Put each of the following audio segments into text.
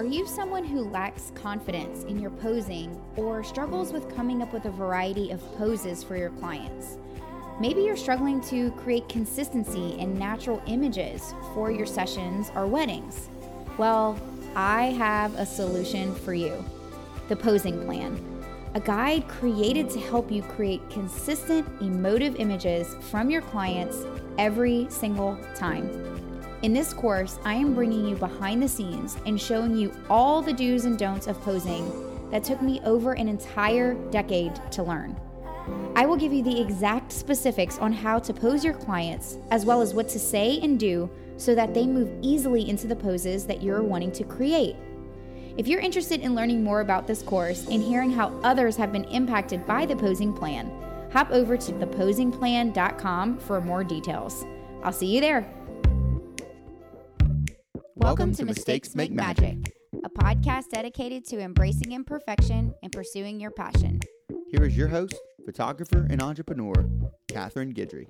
Are you someone who lacks confidence in your posing or struggles with coming up with a variety of poses for your clients? Maybe you're struggling to create consistency in natural images for your sessions or weddings. Well, I have a solution for you the posing plan, a guide created to help you create consistent, emotive images from your clients every single time. In this course, I am bringing you behind the scenes and showing you all the do's and don'ts of posing that took me over an entire decade to learn. I will give you the exact specifics on how to pose your clients, as well as what to say and do so that they move easily into the poses that you're wanting to create. If you're interested in learning more about this course and hearing how others have been impacted by the posing plan, hop over to theposingplan.com for more details. I'll see you there. Welcome to Mistakes Make Magic, a podcast dedicated to embracing imperfection and pursuing your passion. Here is your host, photographer, and entrepreneur, Catherine Guidry.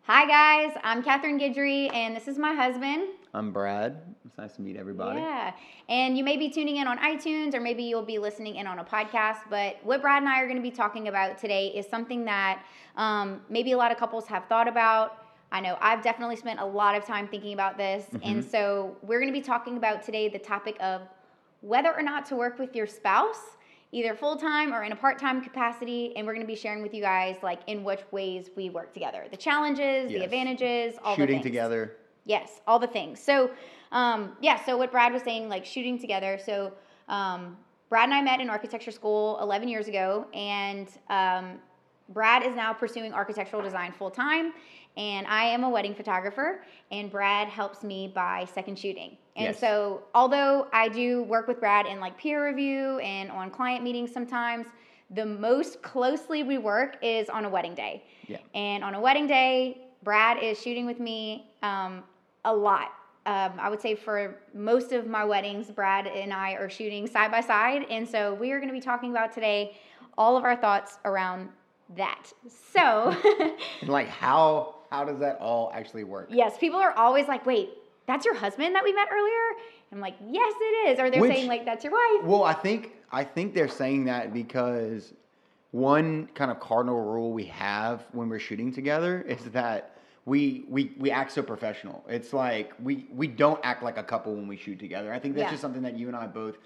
Hi, guys. I'm Catherine Guidry, and this is my husband. I'm Brad. Nice to meet everybody. Yeah. And you may be tuning in on iTunes, or maybe you'll be listening in on a podcast. But what Brad and I are going to be talking about today is something that um, maybe a lot of couples have thought about. I know I've definitely spent a lot of time thinking about this. Mm-hmm. And so we're going to be talking about today the topic of whether or not to work with your spouse, either full time or in a part time capacity. And we're going to be sharing with you guys, like, in which ways we work together the challenges, the advantages, all the Shooting together. Yes, all the things. So, um, yeah, so what Brad was saying, like shooting together. So, um, Brad and I met in architecture school 11 years ago, and um, Brad is now pursuing architectural design full time, and I am a wedding photographer, and Brad helps me by second shooting. And Yes. so, although I do work with Brad in like peer review and on client meetings sometimes, the most closely we work is on a wedding day. Yeah. And on a wedding day, Brad is shooting with me um, a lot. Um, I would say for most of my weddings, Brad and I are shooting side by side. And so we are going to be talking about today all of our thoughts around that. So, like, how how does that all actually work? yes, people are always like, wait, that's your husband that we met earlier? I'm like, yes, it is. Or they're Which- saying, like, that's your wife. Well, I think I think they're saying that because one kind of cardinal rule we have when we're shooting together is that we we we act so professional. It's like we we don't act like a couple when we shoot together. I think that's Yeah. just something that you and I both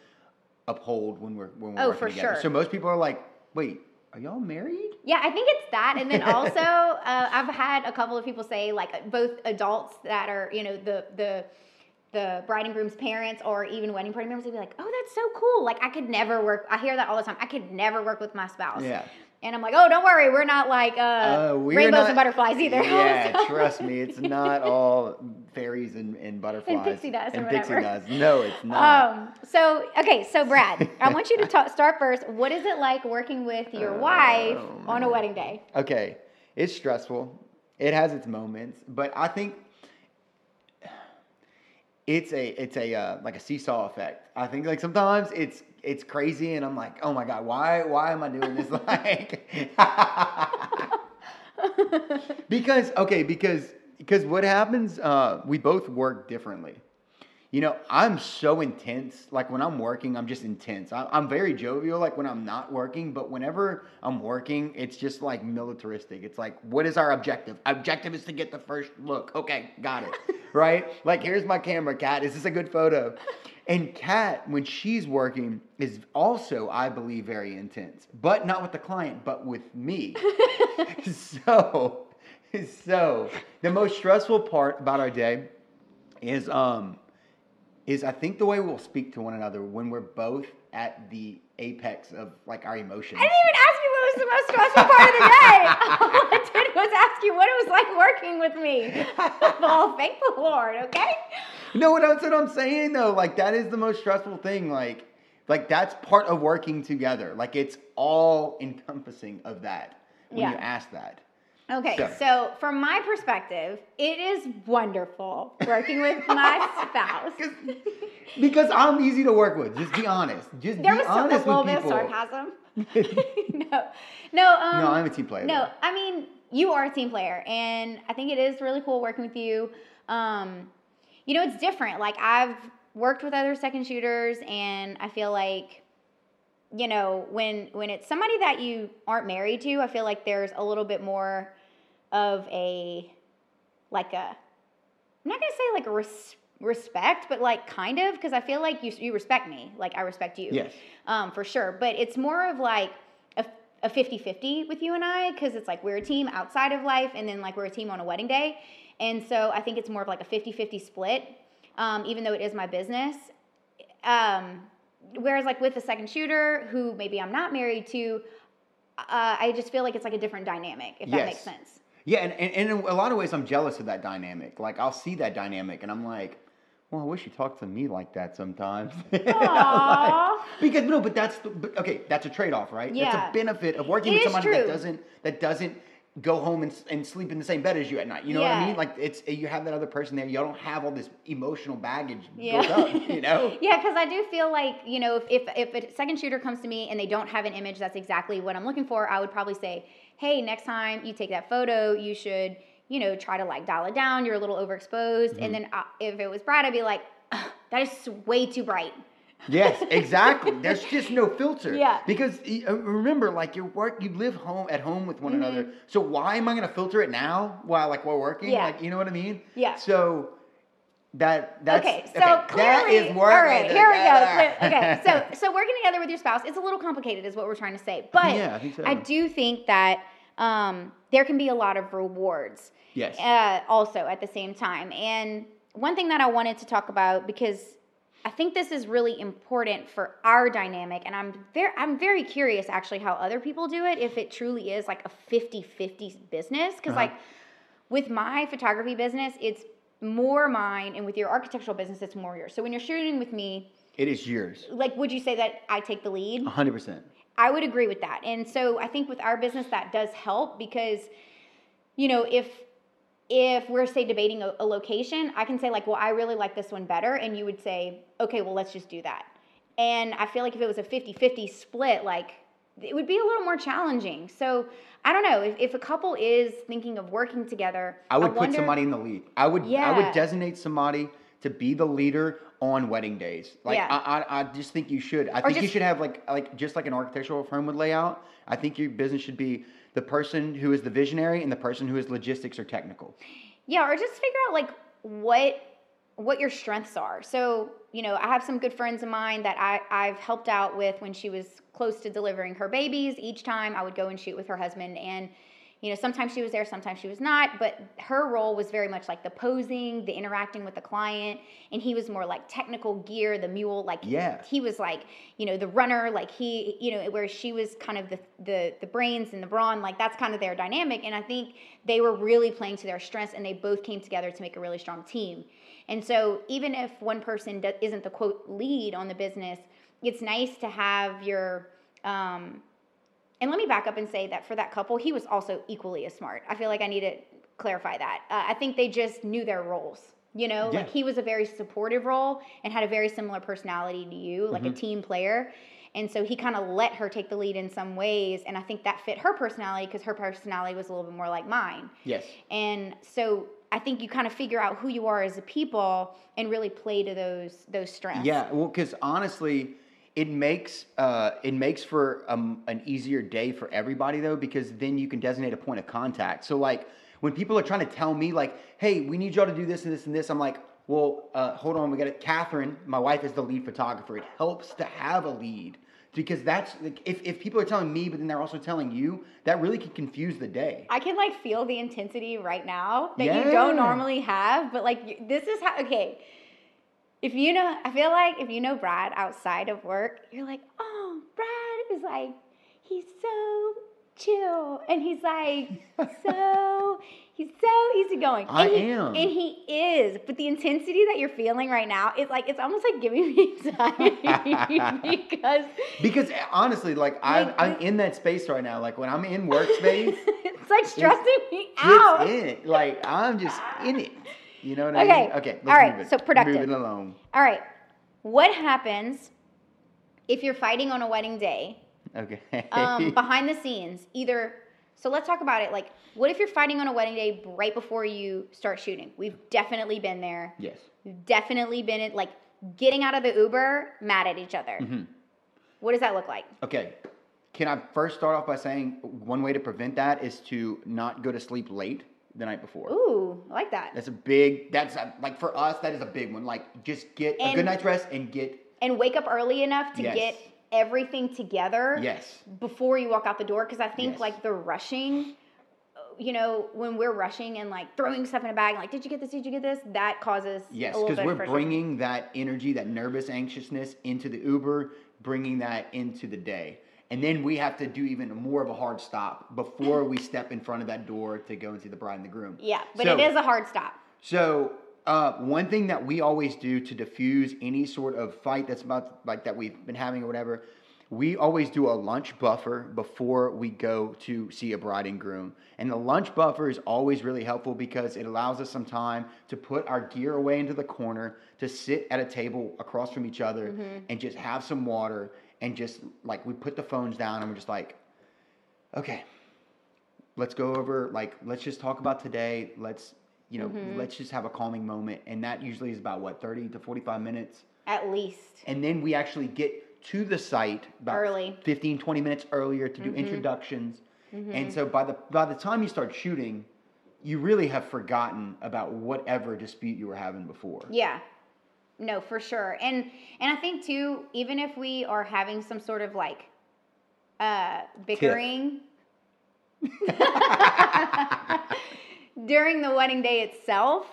uphold when we're when we're Oh, working for together. sure. So most people are like, "Wait, are y'all married?" Yeah, I think it's that, and then also uh, I've had a couple of people say like both adults that are you know the the the bride and groom's parents or even wedding party members they'd be like, oh, that's so cool. Like I could never work. I hear that all the time. I could never work with my spouse. Yeah. And I'm like, oh, don't worry, we're not like uh, Uh, we're rainbows not- and butterflies either. Yeah, trust me, it's not all fairies and, and butterflies pixie dust and pixie dust. No, it's not. Um, so okay, so Brad, I want you to ta- start first. What is it like working with your Oh, wife on a wedding day? okay, it's stressful. It has its moments, but I think it's a it's a uh, like a seesaw effect. I think like sometimes it's it's crazy, and I'm like, oh my god, why why am I doing this? like, because okay, because because what happens? Uh, we both work differently. You know, I'm so intense. Like when I'm working, I'm just intense. I, I'm very jovial, like when I'm not working. But whenever I'm working, it's just like militaristic. It's like, what is our objective? Objective is to get the first look. Okay, got it. right? Like, here's my camera, Kat. Is this a good photo? And Kat, when she's working, is also, I believe, very intense. But not with the client, but with me. so, so the most stressful part about our day is um is I think the way we'll speak to one another when we're both at the apex of like our emotions. I didn't even ask you what was the most stressful part of the day. All I did was ask you what it was like working with me. well, thank the Lord, okay? No, that's what I'm saying though. Like that is the most stressful thing. Like, like that's part of working together. Like it's all encompassing of that when Yeah. you ask that. Okay, So- so from my perspective, it is wonderful working with my spouse. Because I'm easy to work with. Just be honest. Just There be was some, a honest little bit of sarcasm. no, no, um, No, I'm a team player, No, though. I mean you are a team player, and I think it is really cool working with you. Um, you know, it's different. Like I've worked with other second shooters, and I feel like, you know, when when it's somebody that you aren't married to, I feel like there's a little bit more of a like a I'm not gonna say like a res- respect, but like kind of because I feel like you you respect me, like I respect you. Yes. Um, for sure. But it's more of like a, a 50-50 with you and I because it's like we're a team outside of life and then like we're a team on a wedding day. And so I think it's more of like a 50-50 split, um, even though it is my business. Um, whereas like with the second shooter who maybe I'm not married to, uh, I just feel like it's like a different dynamic, if that makes sense. Yeah, and, and, and in a lot of ways, I'm jealous of that dynamic. Like, I'll see that dynamic, and I'm like, well, I wish you talked to me like that sometimes. Aww. because no, but that's the, but, okay. That's a trade off, right? That's Yeah. a benefit of working It with somebody that doesn't that doesn't go home and, and sleep in the same bed as you at night. You know what I mean? Like it's you have that other person there. You don't have all this emotional baggage Yeah. built up. You know? Yeah, because I do feel like you know, if, if if a second shooter comes to me and they don't have an image that's exactly what I'm looking for, I would probably say, hey, next time you take that photo, you should you know try to like dial it down. You're a little overexposed, Mm-hmm. and then uh, if it was Brad, I'd be like, that is way too bright. Yes, exactly. There's just no filter. Yeah. Because uh, remember, like your work, you live home at home with one Mm-hmm. another. So why am I going to filter it now while like we're working? Yeah. Like you know what I mean? Yeah. So that that's okay, so that clearly, is work. all right, here we go. Okay, so so working together with your spouse, it's a little complicated, is what we're trying to say. But Yeah, I think so. do think that um, there can be a lot of rewards. Yes. Uh, also at the same time, and one thing that I wanted to talk about because I think this is really important for our dynamic, and I'm very I'm very curious actually how other people do it. If it truly is like a 50-50 business, because Uh-huh. like with my photography business, it's more mine, and with your architectural business, it's more yours. So when you're shooting with me, it is yours. like, would you say that I take the lead? hundred percent. I would agree with that. And so I think with our business, that does help because, you know, if if we're say debating a, a location, I can say like, well, I really like this one better, and you would say, okay, well, let's just do that. And I feel like if it was a 50-50 split, like it would be a little more challenging. So I don't know if, if a couple is thinking of working together. I would put wonder- somebody in the lead. I would yeah. I would designate somebody to be the leader on wedding days. Like Yeah. I, I I just think you should. I think you should have like like just like an architectural firm would lay out. I think your business should be the person who is the visionary and the person who is logistics or technical. Yeah, or just figure out like what what your strengths are. So, you know, I have some good friends of mine that I, I've helped out with when she was close to delivering her babies. Each time I would go and shoot with her husband and you know, sometimes she was there, sometimes she was not, but her role was very much like the posing, the interacting with the client, and he was more like technical gear, the mule, like Yeah. he was like, you know, the runner, like he, you know, where she was kind of the the the brains and the brawn, like that's kind of their dynamic. And I think they were really playing to their strengths, and they both came together to make a really strong team. And so even if one person isn't the quote lead on the business, it's nice to have your. Um, and let me back up and say that for that couple, he was also equally as smart. I feel like I need to clarify that. Uh, I think they just knew their roles. You know, Yeah. like he was a very supportive role and had a very similar personality to you, like a team player. And so he kind of let her take the lead in some ways. And I think that fit her personality because her personality was a little bit more like mine. Yes. And so I think you kind of figure out who you are as a people and really play to those those strengths. Yeah, well, because honestly, it makes uh, it makes for um, an easier day for everybody though, because then you can designate a point of contact. So like when people are trying to tell me like, "Hey, we need y'all to do this and this and this," I'm like, "Well, uh, hold on, we got it." Catherine, my wife, is the lead photographer. It helps to have a lead because that's like if if people are telling me, but then they're also telling you, that really can confuse the day. I can like feel the intensity right now that you don't normally have, but like this is how okay. If you know, I feel like if you know Brad outside of work, you're like, oh, Brad is like, he's so chill, and he's like so, he's so easygoing. I and he, am. and he is. But the intensity that you're feeling right now is like it's almost like giving me anxiety because Because eh, honestly, like I'm Like, I'm in that space right now. Like when I'm in workspace. it's like stressing me out. It's in it. Like I'm just in it. You know what I mean? Okay. Okay. Let's All right, Move it. so productive. Moving along. All right. What happens if you're fighting on a wedding day Okay. um, behind the scenes? Either So let's talk about it. Like, what if you're fighting on a wedding day right before you start shooting? We've definitely been there. Yes. We've definitely been at like getting out of the Uber, mad at each other. Mm-hmm. What does that look like? Okay. Can I first start off by saying one way to prevent that is to not go to sleep late the night before. Ooh, I like that. That's a big. That's a, like for us. That is a big one. Like just get a good night's rest and get And wake up early enough to Yes. get everything together. yes. before you walk out the door because I think Yes. like the rushing, you know, when we're rushing and like throwing stuff in a bag, like did you get this? Did you get this? That causes Yes, because we're bringing that energy, that nervous anxiousness into the Uber, bringing that into the day. And then we have to do even more of a hard stop before we step in front of that door to go and see the bride and the groom. Yeah, but So- it is a hard stop. So, uh, one thing that we always do to diffuse any sort of fight that's about like that we've been having or whatever, we always do a lunch buffer before we go to see a bride and groom. And the lunch buffer is always really helpful because it allows us some time to put our gear away into the corner, to sit at a table across from each other and just have some water and just like we put the phones down and we're just like, okay, let's go over like let's just talk about today. Let's you know mm-hmm. let's just have a calming moment. And that usually is about what 30 to 45 minutes? At least. and then we actually get to the site about Early. 15 20 minutes earlier to do mm-hmm. introductions. Mm-hmm. And so by the by the time you start shooting you really have forgotten about whatever dispute you were having before. Yeah. No, for sure. And and I think too, even if we are having some sort of like uh bickering during the wedding day itself,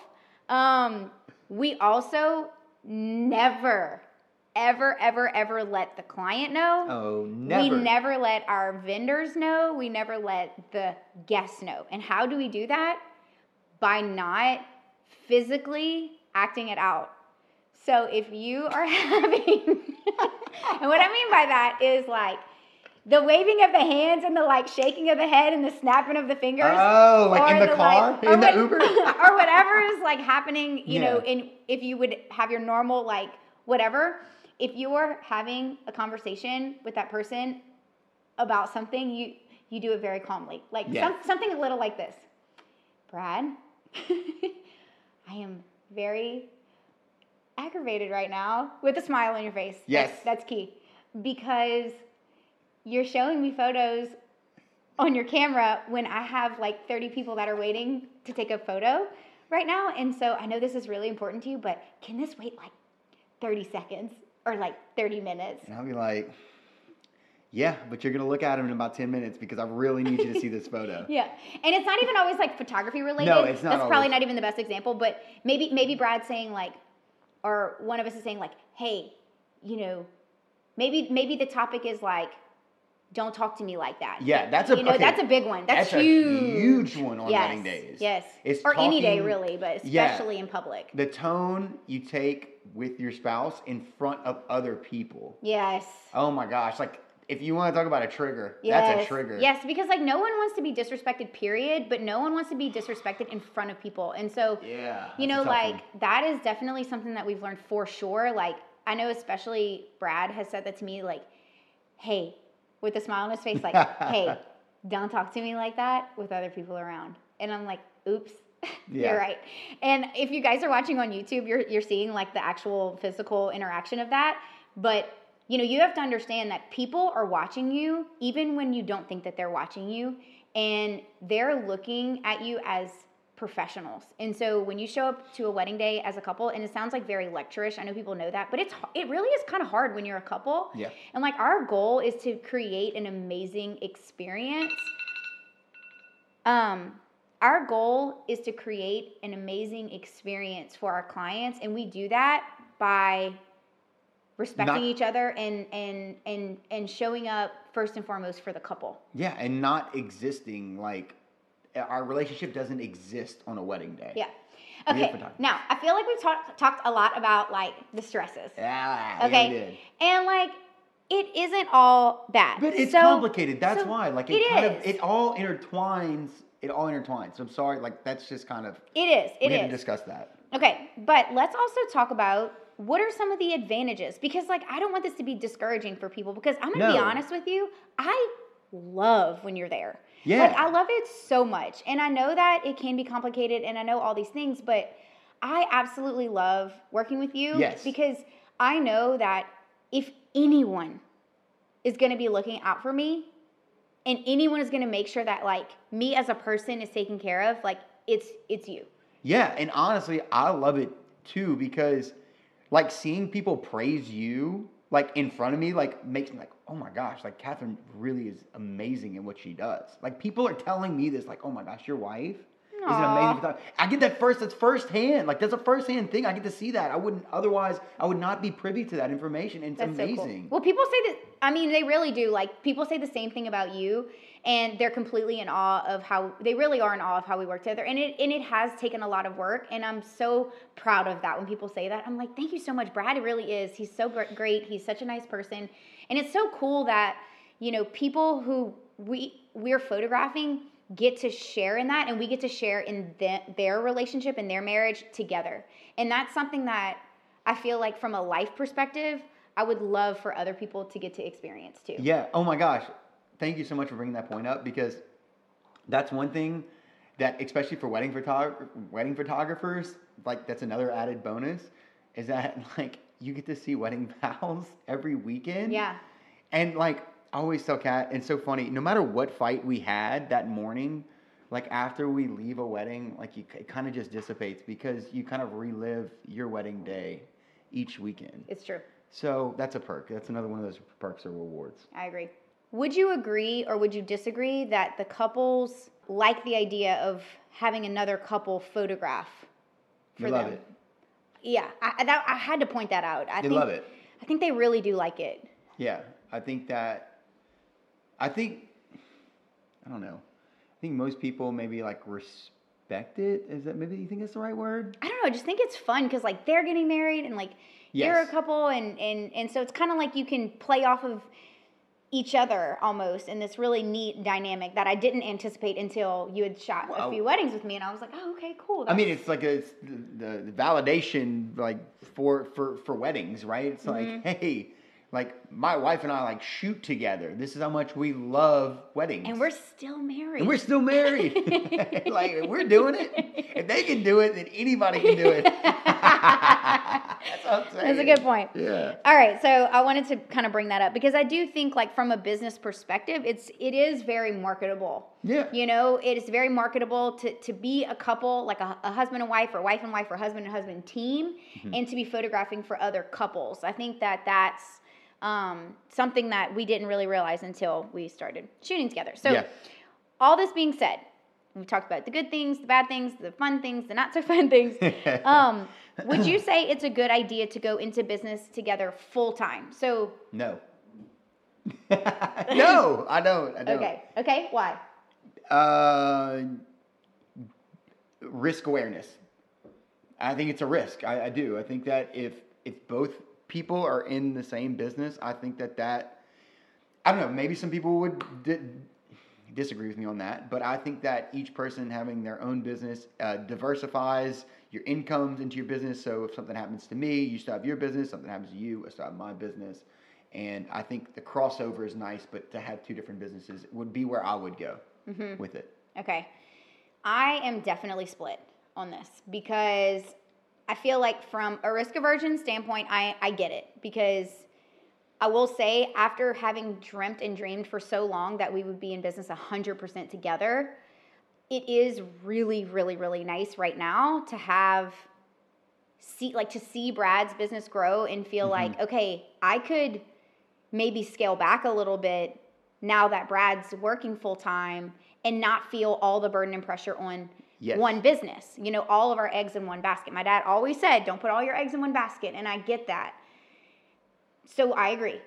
um, we also never, ever, ever, ever let the client know. oh never We never let our vendors know. We never let the guests know. And how do we do that? By not physically acting it out. So if you are having, and what I mean by that is like the waving of the hands and the like shaking of the head and the snapping of the fingers. Oh, like in or the car? like- In or the Uber? or whatever is like happening, you know, in if you would have your normal like whatever, if you are having a conversation with that person about something, you you do it very calmly. Like Yeah. some, something a little like this. Brad, I am very aggravated right now with a smile on your face. Yes. That's, that's key. Because you're showing me photos on your camera when I have like 30 people that are waiting to take a photo right now. And so I know this is really important to you, but can this wait like 30 seconds or like 30 minutes? and i'll be like yeah but you're gonna look at him in about 10 minutes because i really need you to see this photo Yeah, and it's not even always like photography related. No, it's not That's probably not even the best example, but maybe maybe Brad's saying like, or one of us is saying like, hey, you know, maybe maybe the topic is like, don't talk to me like that. Yeah, that's a you know okay, that's a big one. That's, a huge. huge one on yes, wedding days. Yes, It's or any day really, but Yeah. especially in public. The tone you take with your spouse in front of other people. Yes. Oh my gosh! Like if you want to talk about a trigger, Yes. that's a trigger. Yes, because like no one wants to be disrespected, period, but no one wants to be disrespected in front of people. And so Yeah. you know like one. that is definitely something that we've learned for sure like i know especially brad has said that to me like hey with a smile on his face like hey don't talk to me like that with other people around and i'm like oops Yeah. you're right and if you guys are watching on youtube you're, you're seeing like the actual physical interaction of that but you know you have to understand that people are watching you even when you don't think that they're watching you and they're looking at you as professionals. And so when you show up to a wedding day as a couple, and it sounds like very lecturish, I know people know that, but it's it really is kind of hard when you're a couple. Yeah. And like our goal is to create an amazing experience. Um our goal is to create an amazing experience for our clients and we do that by respecting Not- each other and and and and showing up first and foremost for the couple. Yeah, and not existing like our relationship doesn't exist on a wedding day. Yeah. Okay. Now I feel like we've talked talked a lot about like the stresses. Yeah. yeah, Okay. we did. And like it isn't all bad. But it's So- complicated. That's so why. Like it, it kind is. of it all intertwines. It all intertwines. so I'm sorry. Like that's just kind of It is. It we is. to discuss that. Okay, but let's also talk about what are some of the advantages because like I don't want this to be discouraging for people because I'm going to be honest with you, I love when you're there. Yeah. Like I love it so much. And I know that it can be complicated and I know all these things, but I absolutely love working with you Yes. because I know that if anyone is going to be looking out for me and anyone is going to make sure that like me as a person is taken care of, like it's it's you. Yeah, and honestly, I love it too because like seeing people praise you like in front of me like makes me like, oh my gosh, like Catherine really is amazing in what she does. Like people are telling me this, like, oh my gosh, your wife is an amazing photographer. I get that first, that's firsthand. Like that's a firsthand thing. I get to see that. I wouldn't otherwise I would not be privy to that information. And it's That's so cool. amazing. Well, people say that. I mean, they really do. Like people say the same thing about you, and they're completely in awe of how they really are in awe of how we work together. And it and it has taken a lot of work, and I'm so proud of that. When people say that, I'm like, thank you so much, Brad. It really is. He's so great. He's such a nice person, and it's so cool that you know people who we we're photographing get to share in that and we get to share in the, their relationship and their marriage together and that's something that i feel like from a life perspective i would love for other people to get to experience too Yeah. Oh my gosh. Thank you so much for bringing that point up because that's one thing that, especially for wedding photog- wedding photographers, like that's another added bonus is that like you get to see wedding vows every weekend. yeah And like I always tell Kat, and it's so funny. No matter what fight we had that morning, like after we leave a wedding, like you, it kind of just dissipates because you kind of relive your wedding day each weekend. it's true So that's a perk. That's another one of those perks or rewards. i agree would you agree or would you disagree that the couples like the idea of having another couple photograph for They love them it. yeah I, that, I had to point that out i They think love it. i think they really do like it Yeah, I think that. I think. I don't know. I think most people maybe like respect it. Is that maybe you think that's the right word? I don't know. I just think it's fun because like they're getting married and like you're a couple and and and so it's kind of like you can play off of each other almost in this really neat dynamic that I didn't anticipate until you had shot Wow. a few weddings with me and I was like, oh okay, cool. I mean, it's like a, it's the, the, validation like for for for weddings, right? It's like, Mm-hmm. hey, like my wife and I like shoot together. This is how much we love weddings, and we're still married. and we're still married. like we're doing it. If they can do it, then anybody can do it. That's what I'm saying. That's a good point. Yeah. All right, so I wanted to kind of bring that up because I do think like from a business perspective, it's it is very marketable. Yeah. You know, it is very marketable to to be a couple, like a, a husband and wife, or wife and wife, or husband and husband team, Mm-hmm. and to be photographing for other couples. I think that that's um, something that we didn't really realize until we started shooting together. So, Yeah. all this being said, we talked about the good things, the bad things, the fun things, the not so fun things. um, would you say it's a good idea to go into business together full time? So, No. no, I don't. I don't. okay, okay, why? Uh, risk awareness. I think it's a risk. I, I do. I think that if if both people are in the same business, I think that that I don't know. Maybe some people would di- disagree with me on that, but I think that each person having their own business uh, diversifies your incomes into your business. So if something happens to me, you still have your business. Something happens to you, I still have my business. And I think the crossover is nice, but to have two different businesses would be where I would go mm-hmm. with it. Okay. I am definitely split on this because I feel like from a risk aversion standpoint, I, I get it because I will say after having dreamt and dreamed for so long that we would be in business 100% together, it is really, really, really nice right now to have see like to see Brad's business grow and feel mm-hmm. like, okay, I could maybe scale back a little bit now that Brad's working full time and not feel all the burden and pressure on Yes. one business. You know, all of our eggs in one basket. My dad always said, don't put all your eggs in one basket. And I get that. So I agree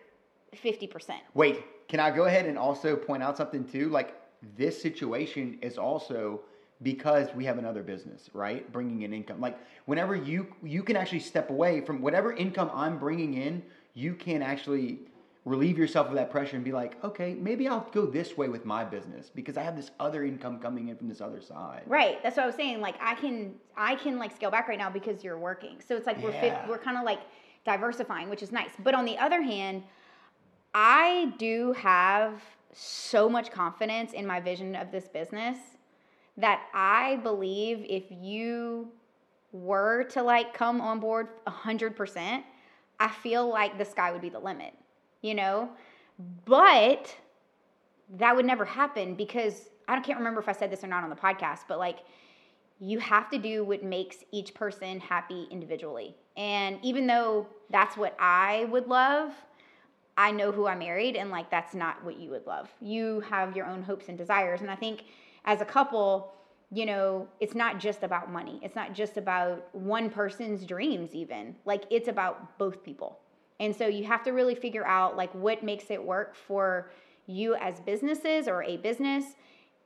50%. Wait, can I go ahead and also point out something too? Like this situation is also because we have another business, right? Bringing in income. Like whenever you you can actually step away from whatever income I'm bringing in, you can actually relieve yourself of that pressure and be like, okay, maybe I'll go this way with my business because I have this other income coming in from this other side. Right. That's what I was saying. Like I can I can like scale back right now because you're working. So it's like we're fit, we're kind of like diversifying, which is nice. But on the other hand, I do have so much confidence in my vision of this business that I believe if you were to like come on board 100%, I feel like the sky would be the limit, you know? But that would never happen because I don't can't remember if I said this or not on the podcast, but like you have to do what makes each person happy individually. And even though that's what I would love, I know who I married and like that's not what you would love. You have your own hopes and desires. And I think as a couple, you know, it's not just about money. It's not just about one person's dreams, even. Like, it's about both people. And so you have to really figure out, like, what makes it work for you as businesses or a business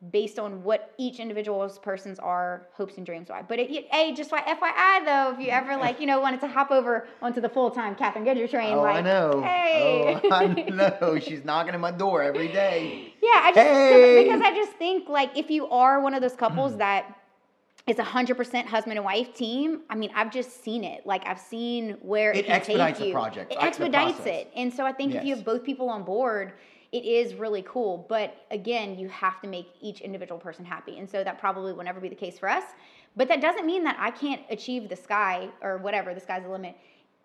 based on what each individual's persons are hopes and dreams are. But it, hey, just like FYI though, if you mm-hmm. ever like you know wanted to hop over onto the full time Catherine Guidry train, oh, like, I know. Hey, oh, I know. She's knocking at my door every day. Yeah, I just hey! because I just think like if you are one of those couples mm. that is a hundred percent husband and wife team. I mean, I've just seen it. Like I've seen where it, it can expedites take you. the project. It expedites it, and so I think if you have both people on board, it is really cool. But again, you have to make each individual person happy, and so that probably will never be the case for us. But that doesn't mean that I can't achieve the sky or whatever. The sky's the limit.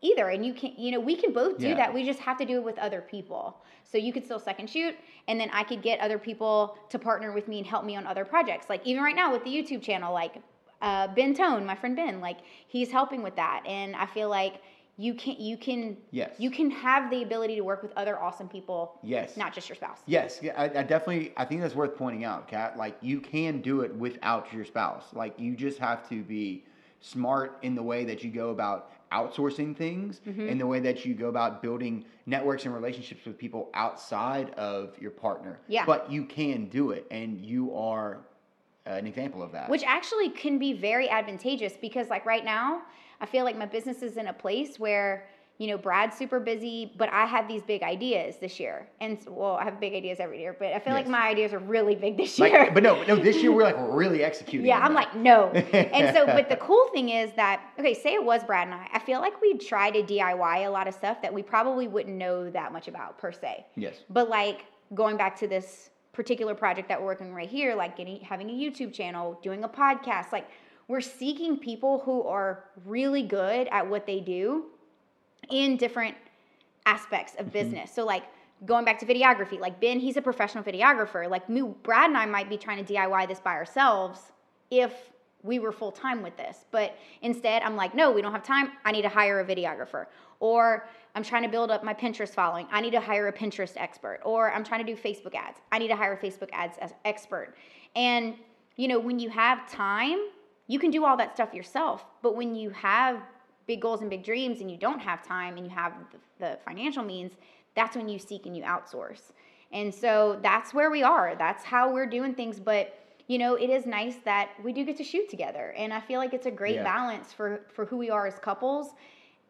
Either, and you can, you know, we can both do Yeah. that. We just have to do it with other people. So you could still second shoot, and then I could get other people to partner with me and help me on other projects. Like even right now with the YouTube channel, like uh, Ben Tone, my friend Ben, like he's helping with that, and I feel like you can, you can, Yes. you can have the ability to work with other awesome people, Yes. not just your spouse. Yes, yeah, I, I definitely. I think that's worth pointing out, Kat. Like you can do it without your spouse. Like you just have to be smart in the way that you go about outsourcing things, Mm-hmm. in the way that you go about building networks and relationships with people outside of your partner. Yeah. But you can do it, and you are an example of that. which actually can be very advantageous because like right now i feel like my business is in a place where you know brad's super busy but i have these big ideas this year and well i have big ideas every year but i feel like my ideas are really big this like, year but no, no. This year we're like really executing. yeah i'm that. like no and so but the cool thing is that okay say it was brad and i i feel like we try to diy a lot of stuff that we probably wouldn't know that much about per se yes. but like going back to this particular project that we're working right here, like getting having a YouTube channel, doing a podcast, like we're seeking people who are really good at what they do in different aspects of mm-hmm. business. So like going back to videography, like Ben, he's a professional videographer. Like me, Brad and I might be trying to DIY this by ourselves if we were full time with this. But instead, I'm like, no, we don't have time. I need to hire a videographer. Or I'm trying to build up my Pinterest following. I need to hire a Pinterest expert. Or I'm trying to do Facebook ads. I need to hire a Facebook ads as expert. And you know, when you have time, you can do all that stuff yourself. But when you have big goals and big dreams and you don't have time and you have the, the financial means, that's when you seek and you outsource. And so that's where we are. That's how we're doing things. But you know, it is nice that we do get to shoot together, and I feel like it's a great Yeah. balance for for who we are as couples,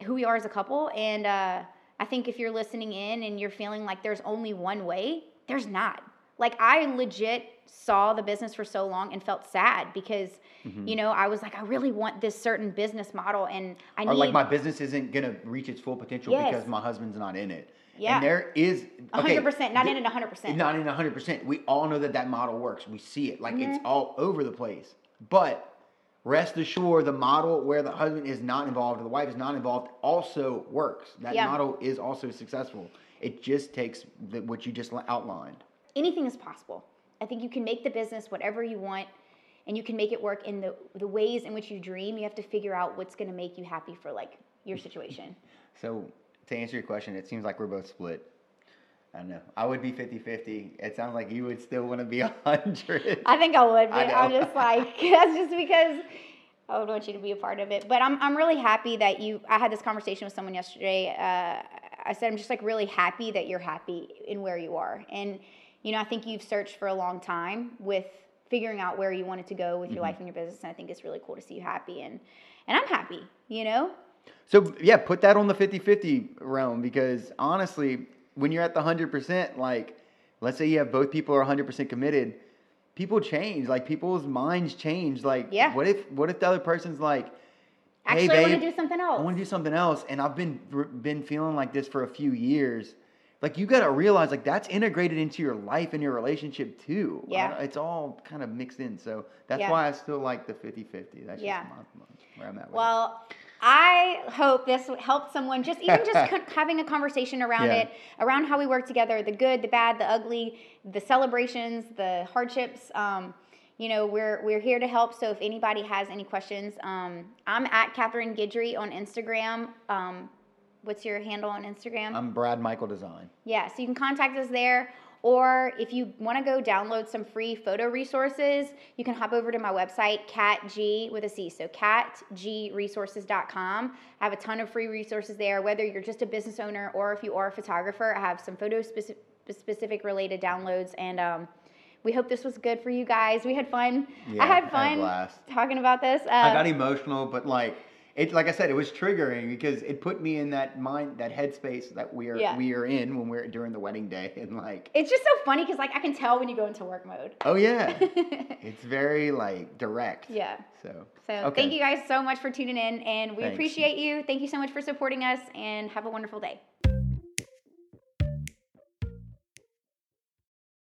who we are as a couple. And uh, I think if you're listening in and you're feeling like there's only one way, there's not. Like I legit saw the business for so long and felt sad because Mm-hmm. you know I was like I really want this certain business model and I or need like my business isn't gonna reach its full potential Yes. because my husband's not in it. Yeah. And there is okay, 100%, not th- in it 100%. Not in hundred percent. We all know that that model works. We see it like Mm-hmm. it's all over the place. But rest assured, the model where the husband is not involved or the wife is not involved also works. That Yeah. model is also successful. It just takes the, what you just outlined. anything is possible. I think you can make the business whatever you want and you can make it work in the the ways in which you dream. You have to figure out what's going to make you happy for like your situation. So to answer your question, it seems like we're both split. I don't know. I would be 50-50. It sounds like you would still want to be 100. I think I would, I but I'm just like that's just because I would want you to be a part of it. But I'm I'm really happy that you. I had this conversation with someone yesterday. Uh, I said I'm just like really happy that you're happy in where you are, and you know I think you've searched for a long time with figuring out where you wanted to go with your mm-hmm. life and your business, and I think it's really cool to see you happy, and and I'm happy. You know, So yeah, put that on the 50-50 realm because honestly, when you're at the 100%, like let's say you have both people are 100% committed, people change. Like people's minds change. Like Yeah. what if what if the other person's like actually, hey, I want to do something else. I want to do something else and I've been been feeling like this for a few years. Like you got to realize like that's integrated into your life and your relationship too. Yeah. it's all kind of mixed in. So that's Yeah. why I still like the 50-50. That's Yeah. just my, where I'm at with it. Well, I hope this helped someone just even just having a conversation around Yeah. it, around how we work together, the good, the bad, the ugly, the celebrations, the hardships. Um, you know, we're we're here to help. So if anybody has any questions, um, I'm at Catherine Guidry on Instagram. Um, what's your handle on Instagram? I'm Brad Michael Design. Yeah, so you can contact us there. Or if you want to go download some free photo resources, you can hop over to my website, catg with a C. So catgresources.com. I have a ton of free resources there, whether you're just a business owner or if you are a photographer. I have some photo specific, specific related downloads. And um, we hope this was good for you guys. We had fun. Yeah, I I had had fun blast. talking about this. Uh, I got emotional, but like it, like I said, it was triggering because it put me in that mind, that headspace that we are Yeah. we are in when we're during the wedding day, and like, it's just so funny because like I can tell when you go into work mode. oh yeah, it's very like direct. yeah. So So okay. thank you guys so much for tuning in, and we Thanks. appreciate you. Thank you so much for supporting us, and have a wonderful day.